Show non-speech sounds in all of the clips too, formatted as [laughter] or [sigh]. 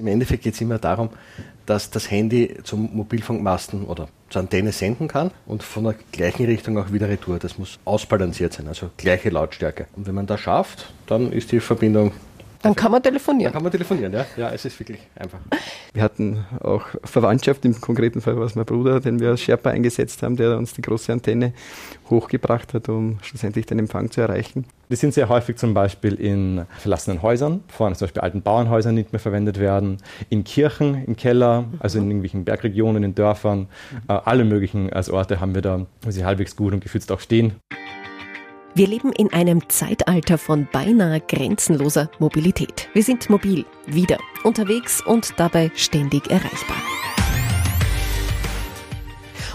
Im Endeffekt geht es immer darum, dass das Handy zum Mobilfunkmasten oder zur Antenne senden kann und von der gleichen Richtung auch wieder retour. Das muss ausbalanciert sein, also gleiche Lautstärke. Und wenn man das schafft, dann ist die Verbindung dann kann man telefonieren. Dann kann man telefonieren, ja. Ja, es ist wirklich einfach. Wir hatten auch Verwandtschaft, im konkreten Fall war es mein Bruder, den wir als Sherpa eingesetzt haben, der uns die große Antenne hochgebracht hat, um schlussendlich den Empfang zu erreichen. Die sind sehr häufig zum Beispiel in verlassenen Häusern, vor zum Beispiel alten Bauernhäusern nicht mehr verwendet werden, in Kirchen, im Keller, also in irgendwelchen Bergregionen, in Dörfern. Äh, alle möglichen als Orte haben wir da, wo sie halbwegs gut und geschützt auch stehen. Wir leben in einem Zeitalter von beinahe grenzenloser Mobilität. Wir sind mobil, wieder unterwegs und dabei ständig erreichbar.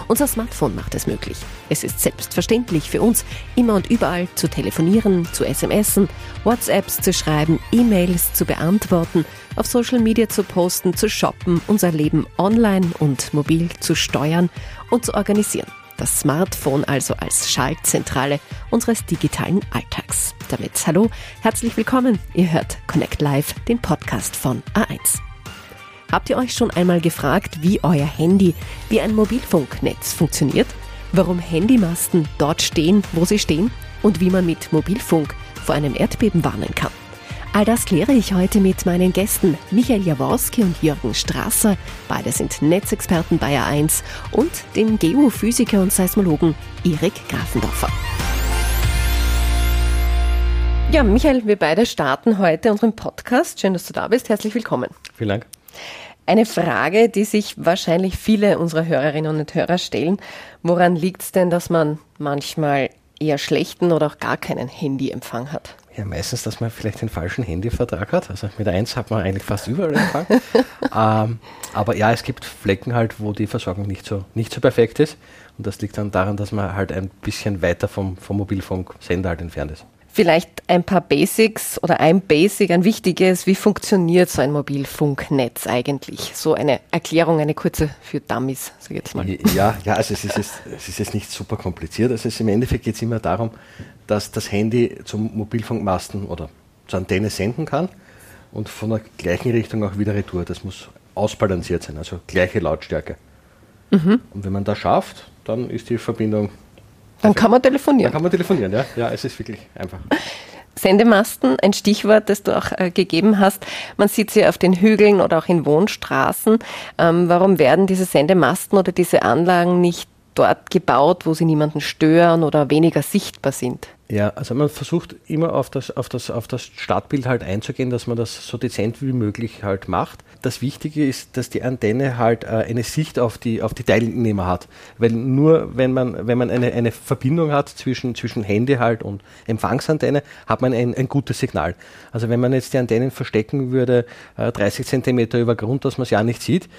Unser Smartphone macht es möglich. Es ist selbstverständlich für uns, immer und überall zu telefonieren, zu SMSen, WhatsApps zu schreiben, E-Mails zu beantworten, auf Social Media zu posten, zu shoppen, unser Leben online und mobil zu steuern und zu organisieren. Das Smartphone also als Schaltzentrale unseres digitalen Alltags. Damit hallo, herzlich willkommen. Ihr hört Connect Live, den Podcast von A1. Habt ihr euch schon einmal gefragt, wie euer Handy wie ein Mobilfunknetz funktioniert? Warum Handymasten dort stehen, wo sie stehen? Und wie man mit Mobilfunk vor einem Erdbeben warnen kann? All das kläre ich heute mit meinen Gästen Michael Jaworski und Jürgen Strasser. Beide sind Netzexperten bei A1 und dem Geophysiker und Seismologen Erik Grafendorfer. Ja, Michael, wir beide starten heute unseren Podcast. Schön, dass du da bist. Herzlich willkommen. Vielen Dank. Eine Frage, die sich wahrscheinlich viele unserer Hörerinnen und Hörer stellen. Woran liegt es denn, dass man manchmal eher schlechten oder auch gar keinen Handyempfang hat? Ja, meistens, dass man vielleicht den falschen Handyvertrag hat. Also mit eins hat man eigentlich fast überall Empfang. [laughs] ähm, aber ja, es gibt Flecken halt, wo die Versorgung nicht so, nicht so perfekt ist. Und das liegt dann daran, dass man halt ein bisschen weiter vom, vom Mobilfunksender halt entfernt ist. Vielleicht ein paar Basics oder ein Basic, ein wichtiges. Wie funktioniert so ein Mobilfunknetz eigentlich? So eine Erklärung, eine kurze für Dummies, sag ich jetzt mal. Ja, ja, also es ist, jetzt, es ist jetzt nicht super kompliziert. Also es im Endeffekt geht es immer darum, dass das Handy zum Mobilfunkmasten oder zur Antenne senden kann und von der gleichen Richtung auch wieder retour. Das muss ausbalanciert sein, also gleiche Lautstärke. Mhm. Und wenn man das schafft, dann ist die Verbindung. Dann kann man telefonieren. Dann kann man telefonieren, ja. Ja, es ist wirklich einfach. Sendemasten, ein Stichwort, das du auch äh, gegeben hast. Man sieht sie auf den Hügeln oder auch in Wohnstraßen. Ähm, warum werden diese Sendemasten oder diese Anlagen nicht dort gebaut, wo sie niemanden stören oder weniger sichtbar sind? Ja, also man versucht immer auf das, auf, das, auf das Stadtbild halt einzugehen, dass man das so dezent wie möglich halt macht. Das Wichtige ist, dass die Antenne halt äh, eine Sicht auf die, auf die Teilnehmer hat. Weil nur wenn man, wenn man eine, eine Verbindung hat zwischen, zwischen Handy halt und Empfangsantenne, hat man ein, ein gutes Signal. Also wenn man jetzt die Antennen verstecken würde, äh, 30 Zentimeter über Grund, dass man es ja nicht sieht,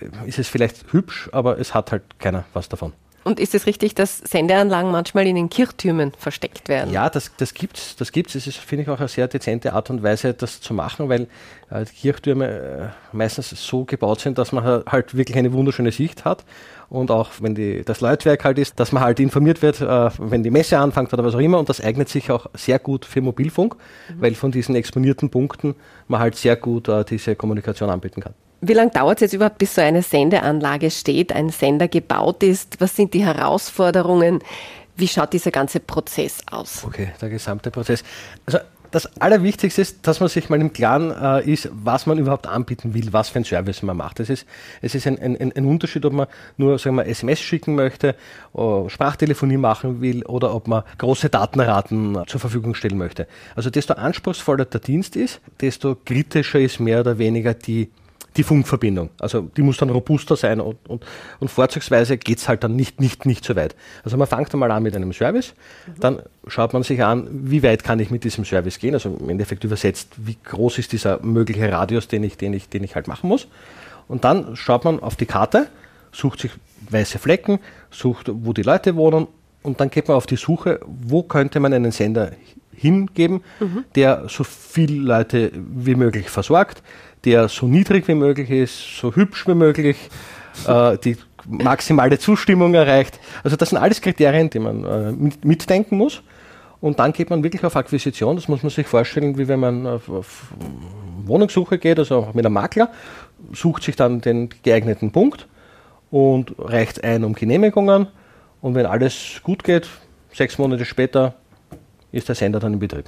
äh, ist es vielleicht hübsch, aber es hat halt keiner was davon. Und ist es richtig, dass Sendeanlagen manchmal in den Kirchtürmen versteckt werden? Ja, das, das gibt es. Das gibt's. Es ist, finde ich, auch eine sehr dezente Art und Weise, das zu machen, weil äh, Kirchtürme äh, meistens so gebaut sind, dass man halt wirklich eine wunderschöne Sicht hat. Und auch wenn die, das Leutwerk halt ist, dass man halt informiert wird, äh, wenn die Messe anfängt oder was auch immer. Und das eignet sich auch sehr gut für Mobilfunk, mhm. weil von diesen exponierten Punkten man halt sehr gut äh, diese Kommunikation anbieten kann. Wie lange dauert es jetzt überhaupt, bis so eine Sendeanlage steht, ein Sender gebaut ist? Was sind die Herausforderungen? Wie schaut dieser ganze Prozess aus? Okay, der gesamte Prozess. Also das Allerwichtigste ist, dass man sich mal im Klaren äh, ist, was man überhaupt anbieten will, was für ein Service man macht. Es ist, es ist ein, ein, ein Unterschied, ob man nur sagen wir, SMS schicken möchte, Sprachtelefonie machen will oder ob man große Datenraten zur Verfügung stellen möchte. Also desto anspruchsvoller der Dienst ist, desto kritischer ist mehr oder weniger die die Funkverbindung. Also die muss dann robuster sein und, und, und vorzugsweise geht's halt dann nicht, nicht, nicht so weit. Also man fängt einmal an mit einem Service, mhm. dann schaut man sich an, wie weit kann ich mit diesem Service gehen, also im Endeffekt übersetzt, wie groß ist dieser mögliche Radius, den ich, den ich, den ich halt machen muss. Und dann schaut man auf die Karte, sucht sich weiße Flecken, sucht, wo die Leute wohnen und dann geht man auf die Suche, wo könnte man einen Sender hingeben, mhm. der so viele Leute wie möglich versorgt, der so niedrig wie möglich ist, so hübsch wie möglich, äh, die maximale Zustimmung erreicht. Also das sind alles Kriterien, die man äh, mit, mitdenken muss. Und dann geht man wirklich auf Akquisition. Das muss man sich vorstellen, wie wenn man auf, auf Wohnungssuche geht, also mit einem Makler, sucht sich dann den geeigneten Punkt und reicht ein um Genehmigungen. Und wenn alles gut geht, sechs Monate später ist der Sender dann in Betrieb.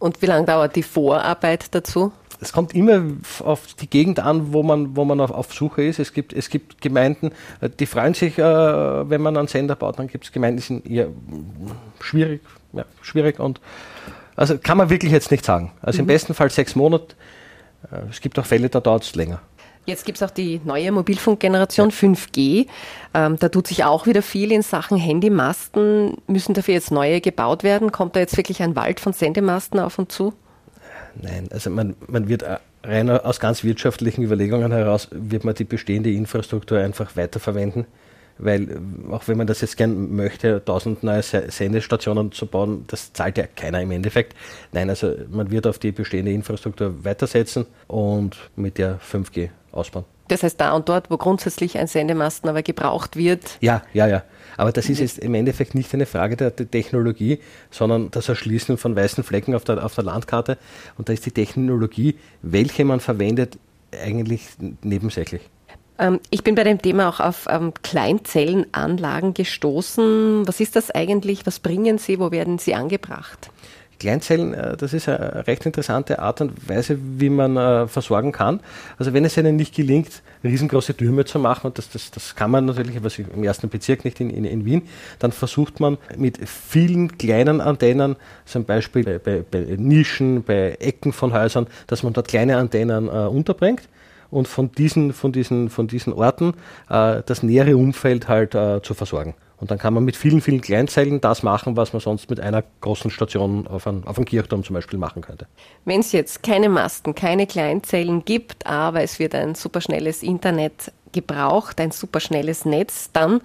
Und wie lange dauert die Vorarbeit dazu? Es kommt immer auf die Gegend an, wo man, wo man auf, auf Suche ist. Es gibt, es gibt Gemeinden, äh, die freuen sich, äh, wenn man einen Sender baut. Dann gibt es Gemeinden, die sind eher schwierig, ja, schwierig und also kann man wirklich jetzt nicht sagen. Also mhm. im besten Fall sechs Monate. Äh, es gibt auch Fälle, da dauert es länger. Jetzt gibt es auch die neue Mobilfunkgeneration 5G. Ähm, da tut sich auch wieder viel in Sachen Handymasten. Müssen dafür jetzt neue gebaut werden? Kommt da jetzt wirklich ein Wald von Sendemasten auf und zu? Nein, also man, man wird äh, rein aus ganz wirtschaftlichen Überlegungen heraus, wird man die bestehende Infrastruktur einfach weiterverwenden weil auch wenn man das jetzt gern möchte, tausend neue Sendestationen zu bauen, das zahlt ja keiner im Endeffekt. Nein, also man wird auf die bestehende Infrastruktur weitersetzen und mit der 5G ausbauen. Das heißt, da und dort, wo grundsätzlich ein Sendemasten aber gebraucht wird. Ja, ja, ja. Aber das ist jetzt im Endeffekt nicht eine Frage der, der Technologie, sondern das Erschließen von weißen Flecken auf der, auf der Landkarte. Und da ist die Technologie, welche man verwendet, eigentlich nebensächlich. Ähm, ich bin bei dem Thema auch auf ähm, Kleinzellenanlagen gestoßen. Was ist das eigentlich? Was bringen sie? Wo werden sie angebracht? Kleinzellen, äh, das ist eine recht interessante Art und Weise, wie man äh, versorgen kann. Also wenn es ihnen nicht gelingt, riesengroße Türme zu machen, und das, das, das kann man natürlich, was im ersten Bezirk nicht in, in, in, Wien, dann versucht man mit vielen kleinen Antennen, zum Beispiel bei, bei, bei Nischen, bei Ecken von Häusern, dass man dort kleine Antennen äh, unterbringt und von diesen, von diesen, von diesen Orten äh, das nähere Umfeld halt äh, zu versorgen. Und dann kann man mit vielen, vielen Kleinzellen das machen, was man sonst mit einer großen Station auf einem, auf einem Kirchturm zum Beispiel machen könnte. Wenn es jetzt keine Masten, keine Kleinzellen gibt, aber es wird ein superschnelles Internet gebraucht, ein superschnelles Netz, dann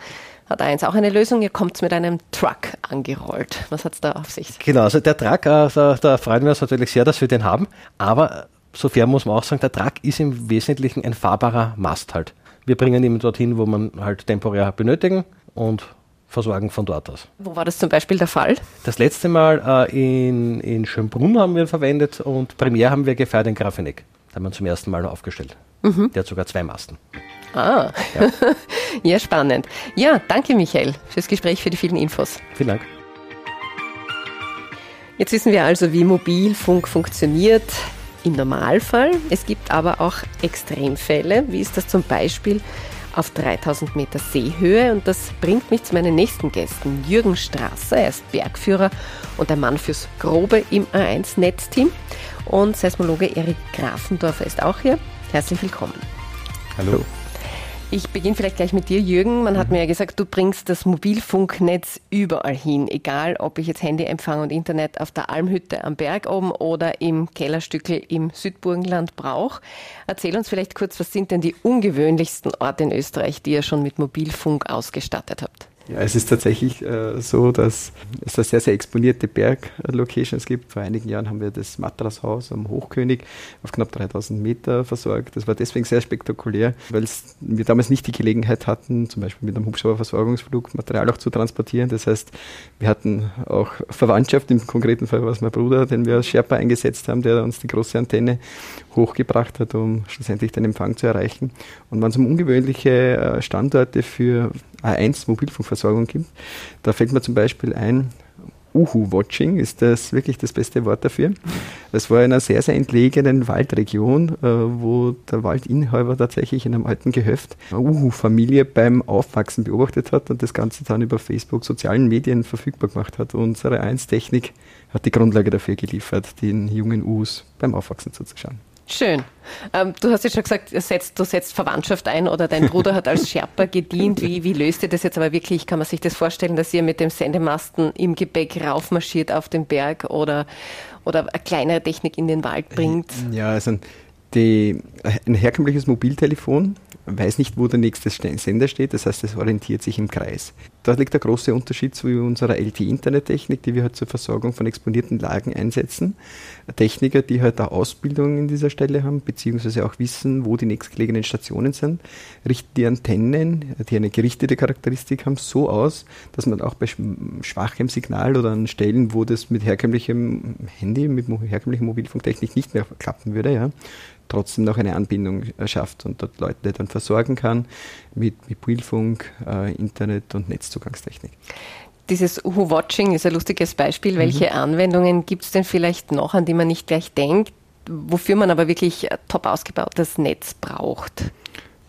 hat eins auch eine Lösung. Ihr kommt mit einem Truck angerollt. Was hat es da auf sich? Genau, also der Truck, da, da freuen wir uns natürlich sehr, dass wir den haben. Aber sofern muss man auch sagen, der Truck ist im Wesentlichen ein fahrbarer Mast halt. Wir bringen ihn dorthin, wo man halt temporär benötigen und versorgen von dort aus. Wo war das zum Beispiel der Fall? Das letzte Mal äh, in, in Schönbrunn haben wir ihn verwendet und primär haben wir gefeiert in Grafeneck. Da haben wir zum ersten Mal aufgestellt. Mhm. Der hat sogar zwei Masten. Ah, ja. [laughs] ja, spannend. Ja, danke Michael fürs Gespräch, für die vielen Infos. Vielen Dank. Jetzt wissen wir also, wie Mobilfunk funktioniert im Normalfall. Es gibt aber auch Extremfälle, wie ist das zum Beispiel auf 3000 Meter Seehöhe. Und das bringt mich zu meinen nächsten Gästen. Jürgen Strasser, er ist Bergführer und der Mann fürs Grobe im A1-Netzteam. Und Seismologe Erik Grafendorfer ist auch hier. Herzlich willkommen. Hallo. Ich beginne vielleicht gleich mit dir, Jürgen. Man hat mhm. mir ja gesagt, du bringst das Mobilfunknetz überall hin, egal ob ich jetzt Handyempfang und Internet auf der Almhütte am Berg oben oder im Kellerstückel im Südburgenland brauche. Erzähl uns vielleicht kurz, was sind denn die ungewöhnlichsten Orte in Österreich, die ihr schon mit Mobilfunk ausgestattet habt? Ja, es ist tatsächlich äh, so, dass es da sehr, sehr exponierte Berglocations gibt. Vor einigen Jahren haben wir das Matrashaus am Hochkönig auf knapp 3000 Meter versorgt. Das war deswegen sehr spektakulär, weil wir damals nicht die Gelegenheit hatten, zum Beispiel mit einem Hubschrauberversorgungsflug Material auch zu transportieren. Das heißt, wir hatten auch Verwandtschaft, im konkreten Fall war es mein Bruder, den wir als Sherpa eingesetzt haben, der uns die große Antenne hochgebracht hat, um schlussendlich den Empfang zu erreichen. Und es um ungewöhnliche äh, Standorte für A1 Mobilfunkversorgung gibt, da fällt mir zum Beispiel ein, Uhu-Watching ist das wirklich das beste Wort dafür. Das war in einer sehr, sehr entlegenen Waldregion, äh, wo der Waldinhaber tatsächlich in einem alten Gehöft eine Uhu-Familie beim Aufwachsen beobachtet hat und das Ganze dann über Facebook, sozialen Medien verfügbar gemacht hat. Unsere 1-Technik hat die Grundlage dafür geliefert, den jungen Uhus beim Aufwachsen zuzuschauen. Schön. Ähm, du hast jetzt schon gesagt, setzt, du setzt Verwandtschaft ein oder dein Bruder hat als Sherpa gedient. Wie, wie löst ihr das jetzt aber wirklich? Kann man sich das vorstellen, dass ihr mit dem Sendemasten im Gepäck raufmarschiert auf den Berg oder, oder eine kleinere Technik in den Wald bringt? Ja, also Die, ein herkömmliches Mobiltelefon weiß nicht, wo der nächste Sender steht, das heißt, es orientiert sich im Kreis. Da liegt der große Unterschied zu unserer LTE-Internet-Technik, die wir halt zur Versorgung von exponierten Lagen einsetzen. Techniker, die halt auch Ausbildung in dieser Stelle haben, beziehungsweise auch wissen, wo die nächstgelegenen Stationen sind, richten die Antennen, die eine gerichtete Charakteristik haben, so aus, dass man auch bei schwachem Signal oder an Stellen, wo das mit herkömmlichem Handy, mit herkömmlicher Mobilfunktechnik nicht mehr klappen würde, ja, trotzdem noch eine Anbindung schafft und dort Leute dann versorgen kann mit Mobilfunk, äh, Internet und Netzzugangstechnik. Dieses Who-Watching ist ein lustiges Beispiel. Mhm. Welche Anwendungen gibt es denn vielleicht noch, an die man nicht gleich denkt, wofür man aber wirklich top ausgebautes Netz braucht?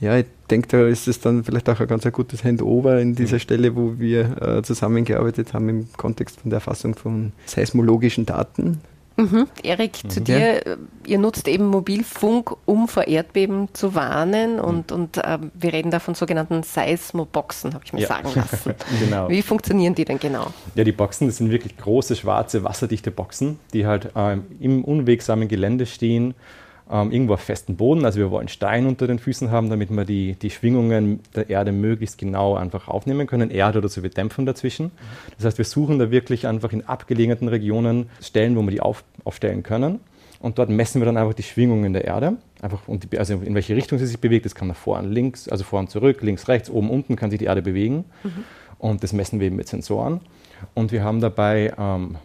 Ja, ich denke, da ist es dann vielleicht auch ein ganz ein gutes Handover in dieser mhm. Stelle, wo wir äh, zusammengearbeitet haben im Kontext von der Erfassung von seismologischen Daten. Mhm. Erik, mhm. zu dir, ja. ihr nutzt eben Mobilfunk, um vor Erdbeben zu warnen mhm. und, und äh, wir reden da von sogenannten Seismoboxen, habe ich mir ja. sagen lassen. [laughs] genau. Wie funktionieren die denn genau? Ja, die Boxen, das sind wirklich große, schwarze, wasserdichte Boxen, die halt ähm, im unwegsamen Gelände stehen ähm, irgendwo auf festen Boden. Also wir wollen Stein unter den Füßen haben, damit wir die, die Schwingungen der Erde möglichst genau einfach aufnehmen können. Erde oder so wie Dämpfung dazwischen. Das heißt, wir suchen da wirklich einfach in abgelegenen Regionen Stellen, wo wir die auf, aufstellen können. Und dort messen wir dann einfach die Schwingungen der Erde. Einfach, und die, also in welche Richtung sie sich bewegt. Das kann nach vorn, links, also vor und zurück, links, rechts, oben, unten kann sich die Erde bewegen. Mhm. Und das messen wir eben mit Sensoren. Und wir haben dabei ähm,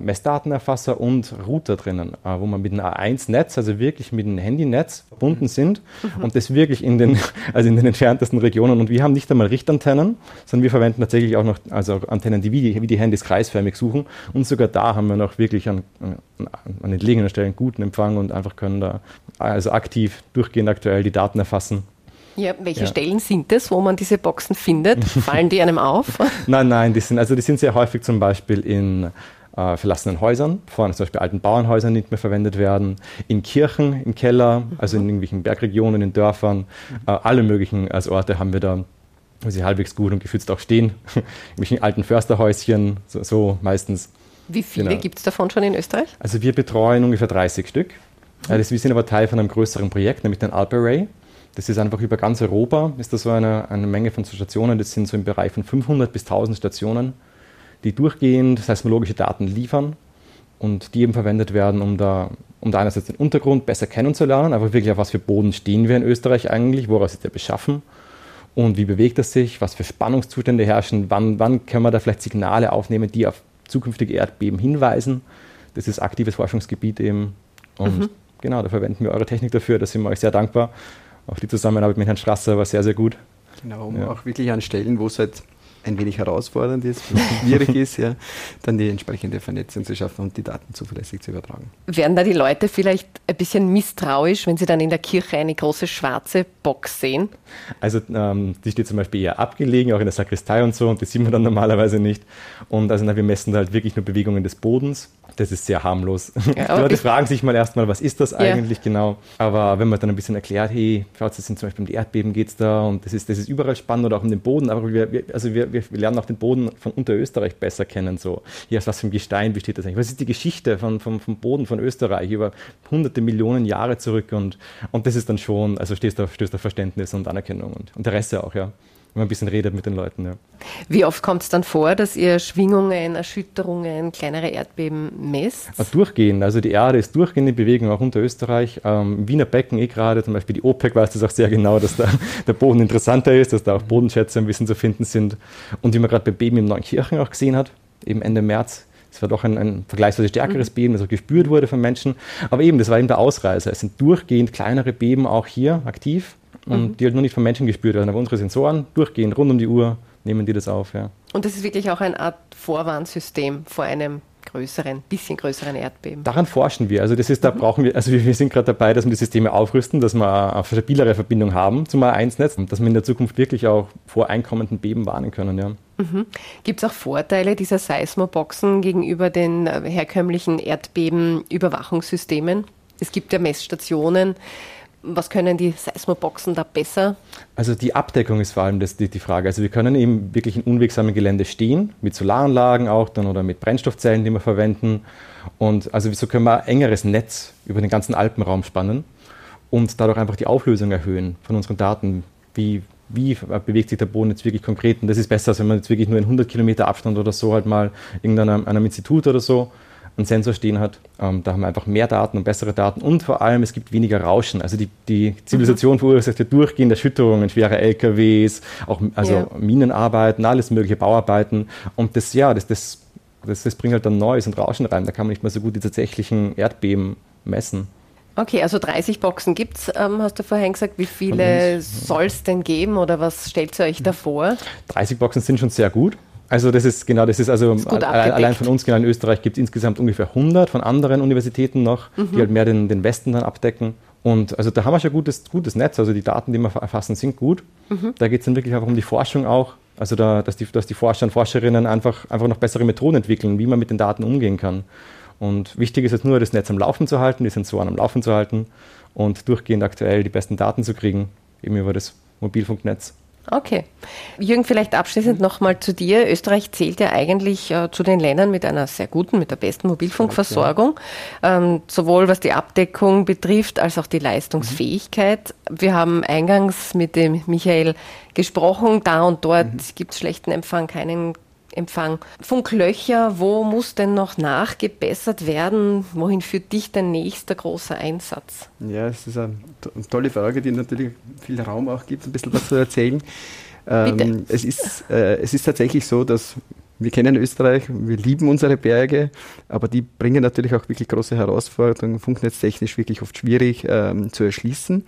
Messdatenerfasser und Router drinnen, äh, wo man mit einem A1-Netz, also wirklich mit einem Handynetz verbunden sind mhm. und das wirklich in den, [laughs] also in den entferntesten Regionen. Und wir haben nicht einmal Richtantennen, sondern wir verwenden tatsächlich auch noch also Antennen, die wie, die wie die Handys kreisförmig suchen. Und sogar da haben wir noch wirklich an, an entlegenen Stellen guten Empfang und einfach können da also aktiv durchgehend aktuell die Daten erfassen. Ja, welche ja. Stellen sind es, wo man diese Boxen findet? [laughs] Fallen die einem auf? nein, nein, die sind, also die sind sehr häufig zum Beispiel in äh, verlassenen Häusern, von zum Beispiel alten Bauernhäusern nicht mehr verwendet werden, in Kirchen, im Keller, also in irgendwelchen Bergregionen, in Dörfern, äh, alle möglichen als Orte haben wir da, wo sie halbwegs gut und geschützt auch stehen, [laughs] in irgendwelchen alten Försterhäuschen, so, so meistens. Wie viele genau. gibt es davon schon in Österreich? Also wir betreuen ungefähr 30 Stück. Mhm. wir sind aber Teil von einem größeren Projekt, nämlich den Alp Array. Das ist einfach über ganz Europa, ist das so eine, eine Menge von Stationen, das sind so im Bereich von 500 bis 1000 Stationen die durchgehend seismologische Daten liefern und die eben verwendet werden, um da, um da einerseits den Untergrund besser kennenzulernen, aber wirklich auf was für Boden stehen wir in Österreich eigentlich, woraus ist der beschaffen und wie bewegt er sich, was für Spannungszustände herrschen, wann, wann können wir da vielleicht Signale aufnehmen, die auf zukünftige Erdbeben hinweisen. Das ist aktives Forschungsgebiet eben und mhm. genau, da verwenden wir eure Technik dafür, da sind wir euch sehr dankbar. Auch die Zusammenarbeit mit Herrn Strasser war sehr, sehr gut. Genau, um ja. auch wirklich an Stellen, wo es halt ein wenig herausfordernd ist, [laughs] schwierig ist, ja, dann die entsprechende Vernetzung zu schaffen und die Daten zuverlässig zu übertragen. Werden da die Leute vielleicht ein bisschen misstrauisch, wenn sie dann in der Kirche eine große schwarze Box sehen? Also ähm, die steht zum Beispiel eher abgelegen, auch in der Sakristei und so, und die sieht man dann normalerweise nicht. Und also na, wir messen da halt wirklich nur Bewegungen des Bodens. Das ist sehr harmlos. Ja, die Leute fragen sich mal erstmal, was ist das eigentlich ja. genau? Aber wenn man dann ein bisschen erklärt, hey, schaut, das sind zum Beispiel um die Erdbeben geht es da und das ist, das ist überall spannend oder auch um den Boden, aber wir, wir also wir, wir, lernen auch den Boden von Unterösterreich besser kennen. So, hier aus was für einem Gestein besteht das eigentlich? Was ist die Geschichte von, vom, vom Boden von Österreich über hunderte Millionen Jahre zurück? Und, und das ist dann schon, also stößt auf, stößt auf Verständnis und Anerkennung und Interesse auch, ja wenn man ein bisschen redet mit den Leuten. Ja. Wie oft kommt es dann vor, dass ihr Schwingungen, Erschütterungen, kleinere Erdbeben messt? Durchgehend. Also die Erde ist durchgehend in Bewegung, auch unter Österreich. Ähm, Wiener Becken eh gerade, zum Beispiel die OPEC weiß das auch sehr genau, dass da [laughs] der Boden interessanter ist, dass da auch Bodenschätze ein bisschen zu finden sind. Und wie man gerade bei Beben im Neunkirchen auch gesehen hat, eben Ende März, es war doch ein, ein, vergleichsweise stärkeres mhm. Beben, das auch gespürt wurde von Menschen. Aber eben, das war eben der Ausreißer. Es sind durchgehend kleinere Beben auch hier aktiv und mhm. die halt nur nicht von Menschen gespürt werden. Aber unsere Sensoren durchgehen rund um die Uhr, nehmen die das auf. Ja. Und das ist wirklich auch eine Art Vorwarnsystem vor einem größeren, bisschen größeren Erdbeben. Daran forschen wir. Also das ist, da mhm. brauchen wir, also wir sind gerade dabei, dass wir die Systeme aufrüsten, dass wir eine stabilere Verbindung haben zum A1-Netz, dass wir in der Zukunft wirklich auch vor einkommenden Beben warnen können. Ja. Mhm. Gibt es auch Vorteile dieser Seismoboxen gegenüber den äh, herkömmlichen Erdbebenüberwachungssystemen? Es gibt ja Messstationen, was können die Seismoboxen da besser? Also die Abdeckung ist vor allem das, die, die, Frage. Also wir können eben wirklich in unwegsamen Gelände stehen, mit Solaranlagen auch dann oder mit Brennstoffzellen, die wir verwenden. Und also so können wir ein engeres Netz über den ganzen Alpenraum spannen. und dadurch einfach die Auflösung erhöhen von unseren Daten. Wie, wie bewegt sich der Boden jetzt wirklich konkret? Und das ist besser, als wenn man jetzt wirklich nur in 100 Kilometer Abstand oder so halt mal irgendeinem einem Institut oder so einen Sensor stehen hat. Ähm, da haben wir einfach mehr Daten und bessere Daten und vor allem es gibt weniger Rauschen. Also die, die Zivilisation mhm. verursacht ja durchgehend Erschütterungen, schwere LKWs, auch also ja. Minenarbeiten, alles mögliche Bauarbeiten. Und das, ja, das, das, das, das bringt halt dann Neues und Rauschen rein. Da kann man nicht mehr so gut die tatsächlichen Erdbeben messen. Okay, also 30 Boxen gibt es, ähm, hast du vorhin gesagt. Wie viele soll es denn geben oder was stellt ihr euch da vor? 30 Boxen sind schon sehr gut. Also das ist genau, das ist also ist allein von uns genau in Österreich gibt es insgesamt ungefähr 100 von anderen Universitäten noch, mhm. die halt mehr den, den Westen dann abdecken. Und also da haben wir schon ein gutes, gutes Netz. Also die Daten, die wir erfassen, sind gut. Mhm. Da geht es dann wirklich einfach um die Forschung auch. Also da, dass, die, dass die Forscher und Forscherinnen einfach, einfach noch bessere Methoden entwickeln, wie man mit den Daten umgehen kann. Und wichtig ist jetzt nur, das Netz am Laufen zu halten, die Sensoren am Laufen zu halten und durchgehend aktuell die besten Daten zu kriegen, eben über das Mobilfunknetz. Okay. Jürgen, vielleicht abschließend nochmal zu dir. Österreich zählt ja eigentlich äh, zu den Ländern mit einer sehr guten, mit der besten Mobilfunkversorgung, ähm, sowohl was die Abdeckung betrifft als auch die Leistungsfähigkeit. Mhm. Wir haben eingangs mit dem Michael gesprochen, da und dort mhm. gibt es schlechten Empfang, keinen Empfang. Funklöcher, wo muss denn noch nachgebessert werden? Wohin führt dich dein nächster großer Einsatz? Ja, es ist eine tolle Frage, die natürlich viel Raum auch gibt, ein bisschen was zu erzählen. Ähm, es, ist, äh, es ist tatsächlich so, dass wir kennen Österreich, wir lieben unsere Berge, aber die bringen natürlich auch wirklich große Herausforderungen, funknetztechnisch wirklich oft schwierig ähm, zu erschließen.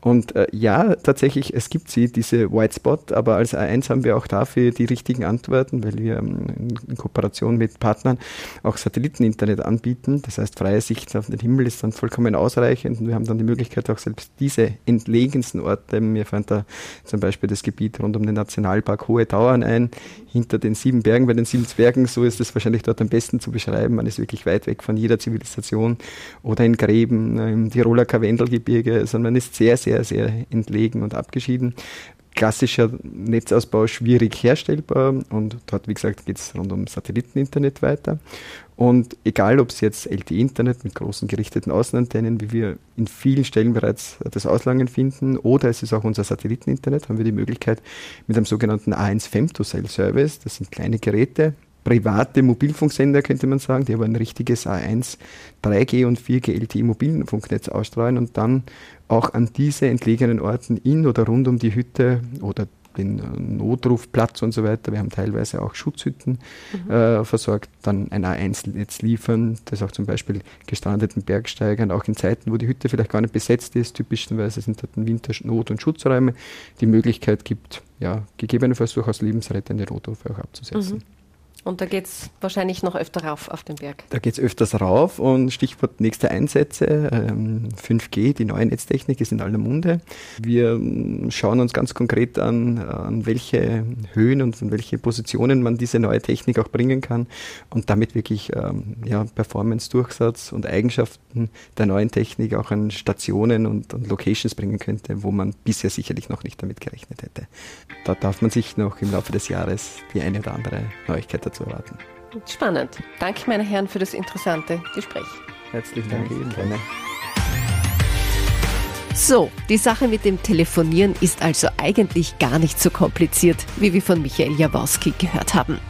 Und äh, ja, tatsächlich, es gibt sie, diese White Spot, aber als A1 haben wir auch dafür die richtigen Antworten, weil wir ähm, in Kooperation mit Partnern auch Satelliteninternet anbieten. Das heißt, freie Sicht auf den Himmel ist dann vollkommen ausreichend und wir haben dann die Möglichkeit, auch selbst diese entlegensten Orte, mir fand da zum Beispiel das Gebiet rund um den Nationalpark Hohe Tauern ein, hinter den sieben Bergen bei den sieben Zwergen, so ist es wahrscheinlich dort am besten zu beschreiben. Man ist wirklich weit weg von jeder Zivilisation oder in Gräben, im Tiroler Karwendelgebirge, sondern also man ist sehr, sehr, sehr entlegen und abgeschieden klassischer Netzausbau schwierig herstellbar und dort, wie gesagt, geht es rund um Satelliteninternet weiter. Und egal, ob es jetzt LTE-Internet mit großen gerichteten Außenantennen, wie wir in vielen Stellen bereits das Auslangen finden, oder es ist auch unser Satelliteninternet, haben wir die Möglichkeit mit einem sogenannten A1 Femtocell-Service, das sind kleine Geräte, private Mobilfunksender, könnte man sagen, die aber ein richtiges A1 3G und 4G LTE Mobilfunknetz ausstrahlen und dann auch an diese entlegenen Orten in oder rund um die Hütte oder den äh, Notrufplatz und so weiter. Wir haben teilweise auch Schutzhütten mhm. äh, versorgt, dann ein A1-Netz liefern, das auch zum Beispiel gestrandeten Bergsteigern, auch in Zeiten, wo die Hütte vielleicht gar nicht besetzt ist, typischerweise sind dort Winter Not- und Schutzräume, die Möglichkeit gibt, ja, gegebenenfalls durchaus lebensrettende Notrufe auch abzusetzen. Mhm. Und da geht es wahrscheinlich noch öfter rauf auf den Berg. Da geht es öfters rauf und Stichwort nächste Einsätze, ähm, 5G, die neue Netztechnik ist in aller Munde. Wir ähm, schauen uns ganz konkret an, an welche Höhen und von welche Positionen man diese neue Technik auch bringen kann und damit wirklich ähm, ja, Performance-Durchsatz und Eigenschaften der neuen Technik auch an Stationen und, und Locations bringen könnte, wo man bisher sicherlich noch nicht damit gerechnet hätte. Da darf man sich noch im Laufe des Jahres die eine oder andere Neuigkeit dazu erwarten. Spannend. Danke, meine Herren, für das interessante Gespräch. Herzlichen Dank Ihnen. Gerne. So, die Sache mit dem Telefonieren ist also eigentlich gar nicht so kompliziert, wie wir von Michael Jaworski gehört haben.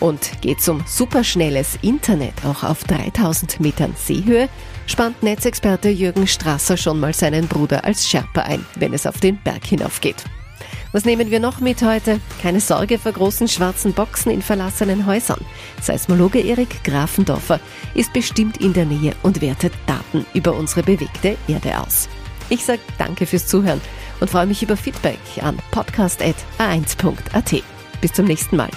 Und geht's um superschnelles Internet auch auf 3000 Metern Seehöhe, spannt Netzexperte Jürgen Strasser schon mal seinen Bruder als Sherpa ein, wenn es auf den Berg hinaufgeht. Was nehmen wir noch mit heute? Keine Sorge vor großen schwarzen Boxen in verlassenen Häusern. Seismologe Erik Grafendorfer ist bestimmt in der Nähe und wertet Daten über unsere bewegte Erde aus. Ich sage danke fürs Zuhören und freue mich über Feedback an podcast.a1.at. Bis zum nächsten Mal.